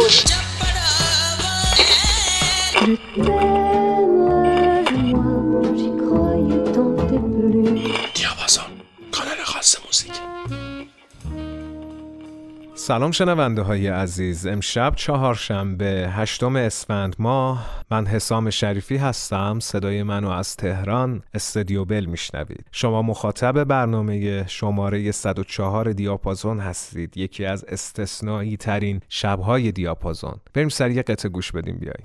Thank you. سلام شنونده های عزیز. امشب چهارشنبه هشتم اسفند ماه. من حسام شریفی هستم. صدای منو از تهران استدیو بل میشنوید. شما مخاطب برنامه شماره 104 دیاپازون هستید. یکی از استثنایی ترین شبهای دیاپازون. بریم سر یه قطعه گوش بدیم. بیاییم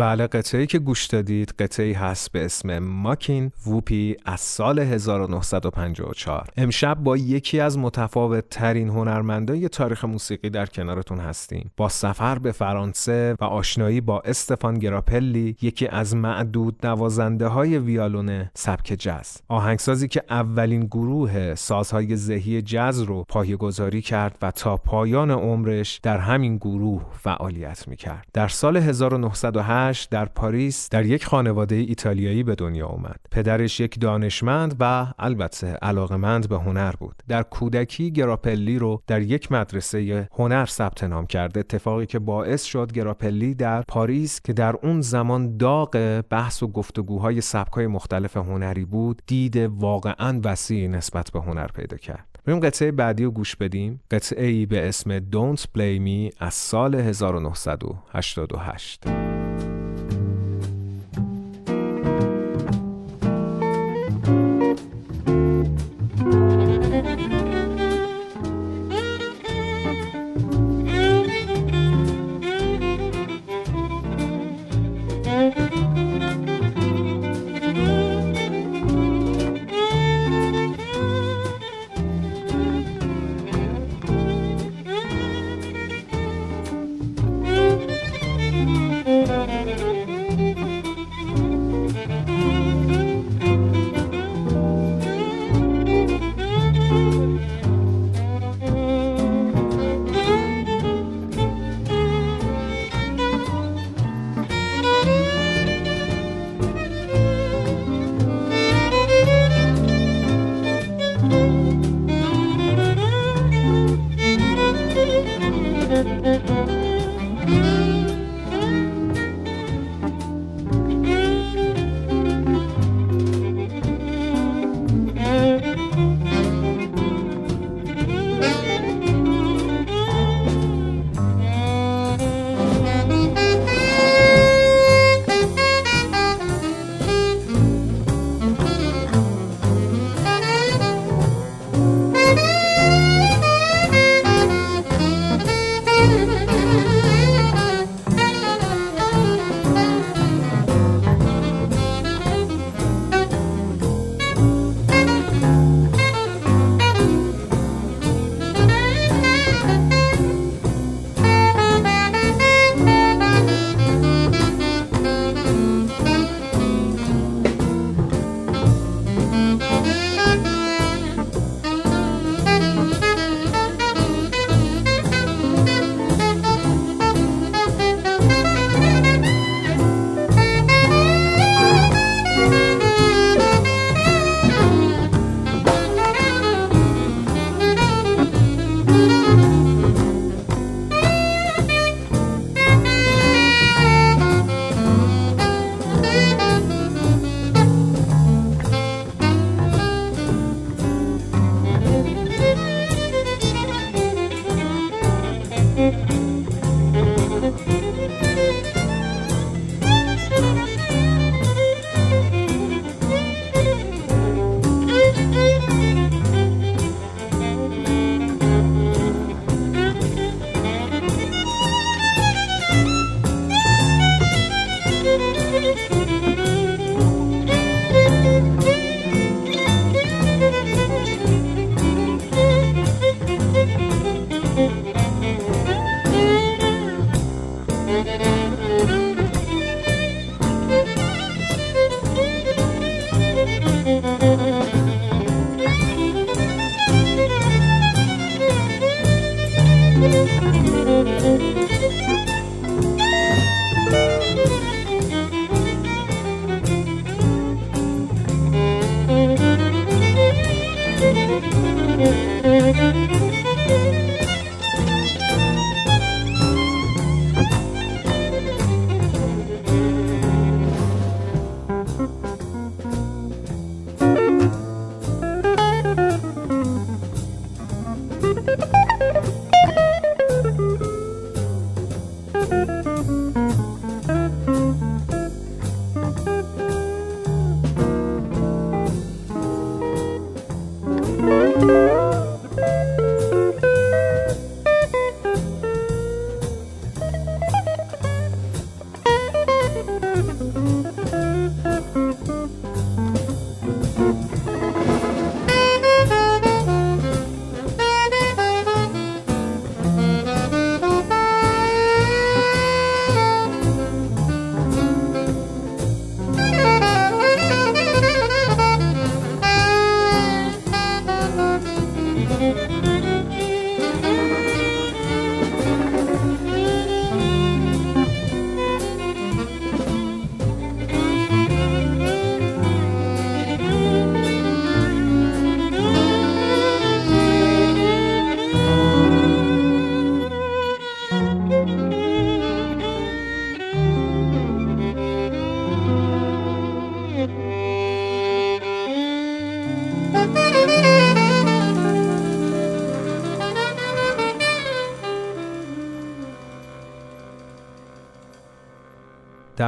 بله قطعه که گوش دادید قطعه هست به اسم ماکین ووپی از سال 1954 امشب با یکی از متفاوت ترین هنرمندای تاریخ موسیقی در کنارتون هستیم. با سفر به فرانسه و آشنایی با استفان گراپلی یکی از معدود نوازنده های ویالون سبک جز آهنگسازی که اولین گروه سازهای ذهی جز رو گذاری کرد و تا پایان عمرش در همین گروه فعالیت می‌کرد. در سال 1908 88 در پاریس در یک خانواده ایتالیایی به دنیا اومد. پدرش یک دانشمند و البته علاقمند به هنر بود. در کودکی گراپلی رو در یک مدرسه هنر ثبت نام کرد. اتفاقی که باعث شد گراپلی در پاریس که در اون زمان داغ بحث و گفتگوهای سبکای مختلف هنری بود، دید واقعا وسیعی نسبت به هنر پیدا کرد. بریم قطعه بعدی رو گوش بدیم قطعه ای به اسم Don't Play Me از سال 1988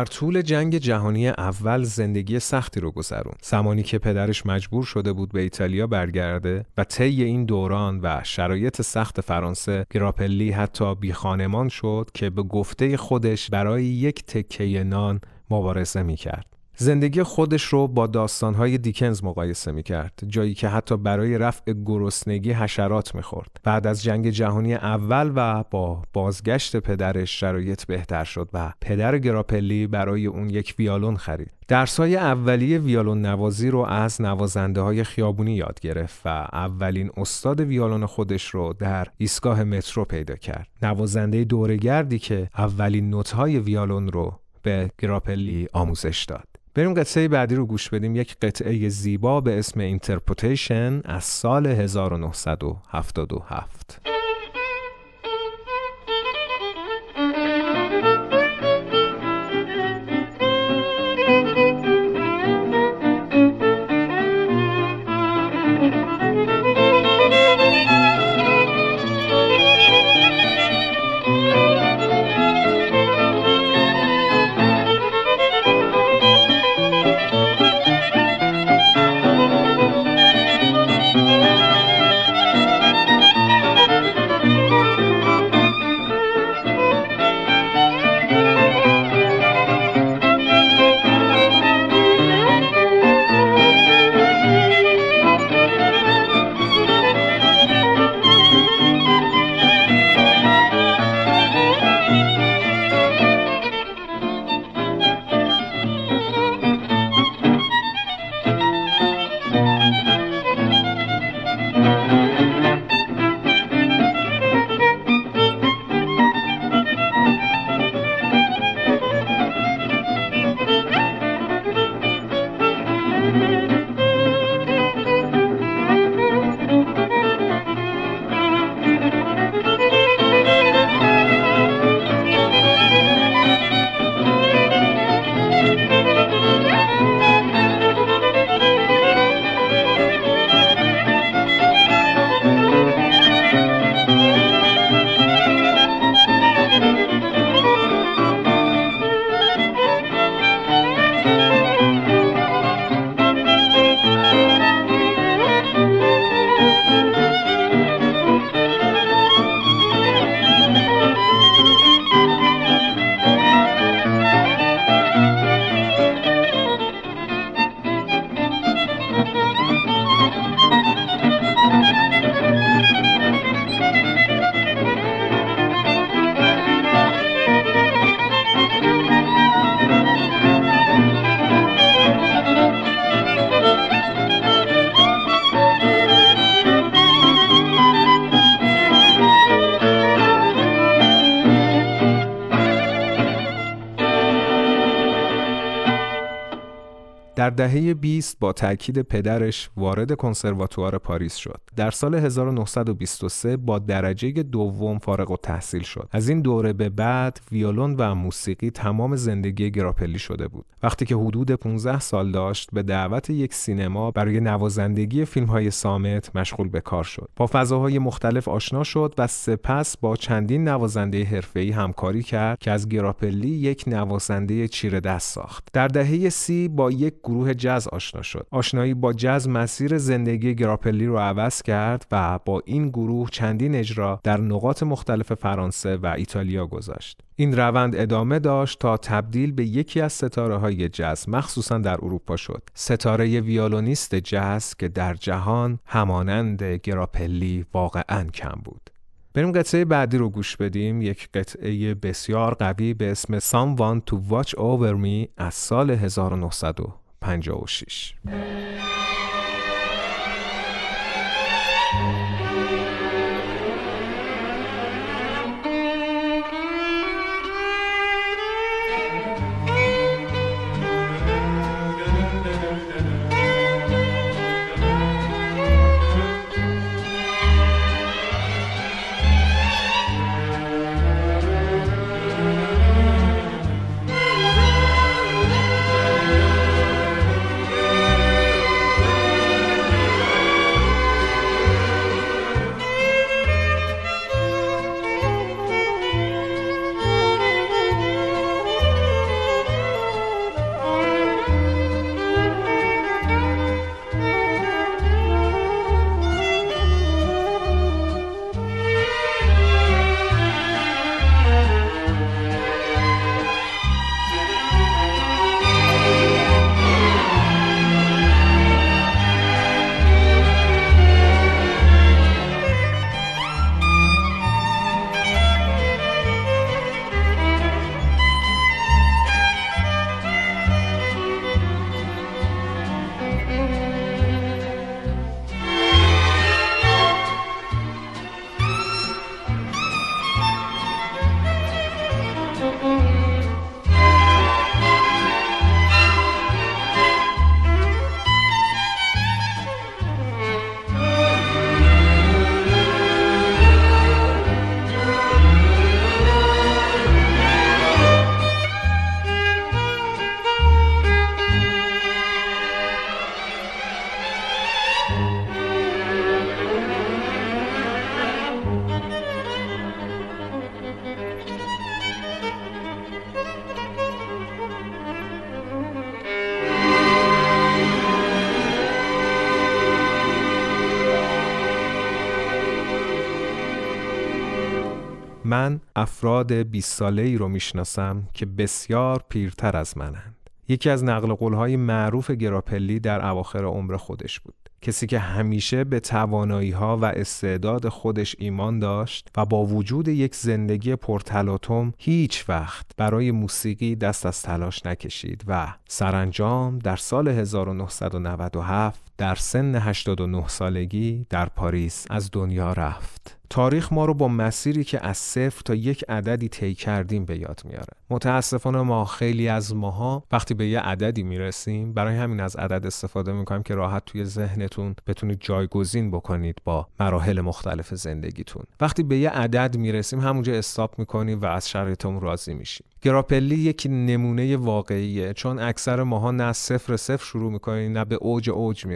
در طول جنگ جهانی اول زندگی سختی رو گذرون زمانی که پدرش مجبور شده بود به ایتالیا برگرده و طی این دوران و شرایط سخت فرانسه گراپلی حتی بی خانمان شد که به گفته خودش برای یک تکه نان مبارزه می کرد. زندگی خودش رو با داستانهای دیکنز مقایسه می کرد جایی که حتی برای رفع گرسنگی حشرات می خورد. بعد از جنگ جهانی اول و با بازگشت پدرش شرایط بهتر شد و پدر گراپلی برای اون یک ویالون خرید. درسای اولیه ویالون نوازی رو از نوازنده های خیابونی یاد گرفت و اولین استاد ویالون خودش رو در ایستگاه مترو پیدا کرد. نوازنده دورگردی که اولین نوتهای ویالون رو به گراپلی آموزش داد. بریم قطعه بعدی رو گوش بدیم. یک قطعه زیبا به اسم Interpretation از سال 1977 دهه 20 با تاکید پدرش وارد کنسرواتوار پاریس شد. در سال 1923 با درجه دوم فارغ التحصیل شد. از این دوره به بعد ویولون و موسیقی تمام زندگی گراپلی شده بود. وقتی که حدود 15 سال داشت به دعوت یک سینما برای نوازندگی فیلم های صامت مشغول به کار شد. با فضاهای مختلف آشنا شد و سپس با چندین نوازنده حرفه‌ای همکاری کرد که از گراپلی یک نوازنده چیره دست ساخت. در دهه سی با یک گروه جز آشنا شد. آشنایی با جز مسیر زندگی گراپلی رو عوض کرد و با این گروه چندین اجرا در نقاط مختلف فرانسه و ایتالیا گذاشت. این روند ادامه داشت تا تبدیل به یکی از ستاره های جز مخصوصا در اروپا شد. ستاره ویولونیست جز که در جهان همانند گراپلی واقعا کم بود. بریم قطعه بعدی رو گوش بدیم یک قطعه بسیار قوی به اسم Someone to Watch Over Me از سال 1900 56 من افراد 20 ساله ای رو می‌شناسم که بسیار پیرتر از منند. یکی از نقل قولهای معروف گراپلی در اواخر عمر خودش بود. کسی که همیشه به توانایی ها و استعداد خودش ایمان داشت و با وجود یک زندگی پرتلاطم هیچ وقت برای موسیقی دست از تلاش نکشید و سرانجام در سال 1997 در سن 89 سالگی در پاریس از دنیا رفت. تاریخ ما رو با مسیری که از صفر تا یک عددی طی کردیم به یاد میاره. متاسفانه ما خیلی از ماها وقتی به یه عددی می‌رسیم برای همین از عدد استفاده می‌کنیم که راحت توی ذهنتون بتونید جایگزین بکنید با مراحل مختلف زندگیتون. وقتی به یه عدد می‌رسیم همونجا استاپ می‌کنیم و از شرایطمون راضی میشیم. گراپلی یک نمونه واقعیه چون اکثر ماها نه صفر صفر شروع می‌کنیم نه به اوج اوج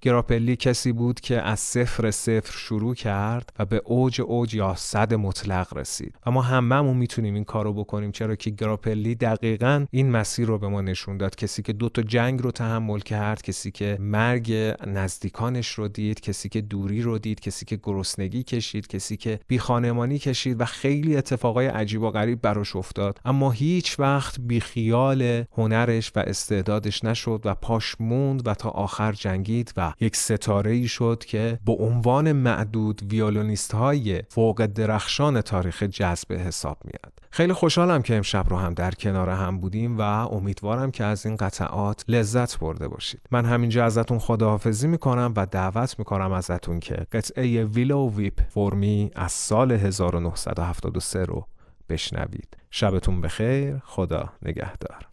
گراپلی کسی بود که از صفر صفر شروع کرد و به اوج اوج یا صد مطلق رسید. و ما هممون می‌تونیم این کارو بکنیم چرا که گراپلی دقیقا این مسیر رو به ما نشون داد. کسی که دو تا جنگ رو تحمل کرد کسی که مرگ نزدیکانش رو دید کسی که دوری رو دید کسی که گرسنگی کشید کسی که بی خانمانی کشید و خیلی اتفاقای عجیب و غریب براش افتاد. اما هیچ وقت بی خیال هنرش و استعدادش نشد و پاش موند و تا آخر جنگید و یک ستاره ای شد که به عنوان معدود ویولونیست های فوق درخشان تاریخ جذب حساب میاد خیلی خوشحالم که امشب رو هم در کنار هم بودیم و امیدوارم که از این قطعات لذت برده باشید. من همینجا ازتون خداحافظی می‌کنم و دعوت می‌کنم ازتون که قطعه ویلو ویپ فرمی از سال 1973 رو بشنوید. شبتون بخیر. خدا نگهدار.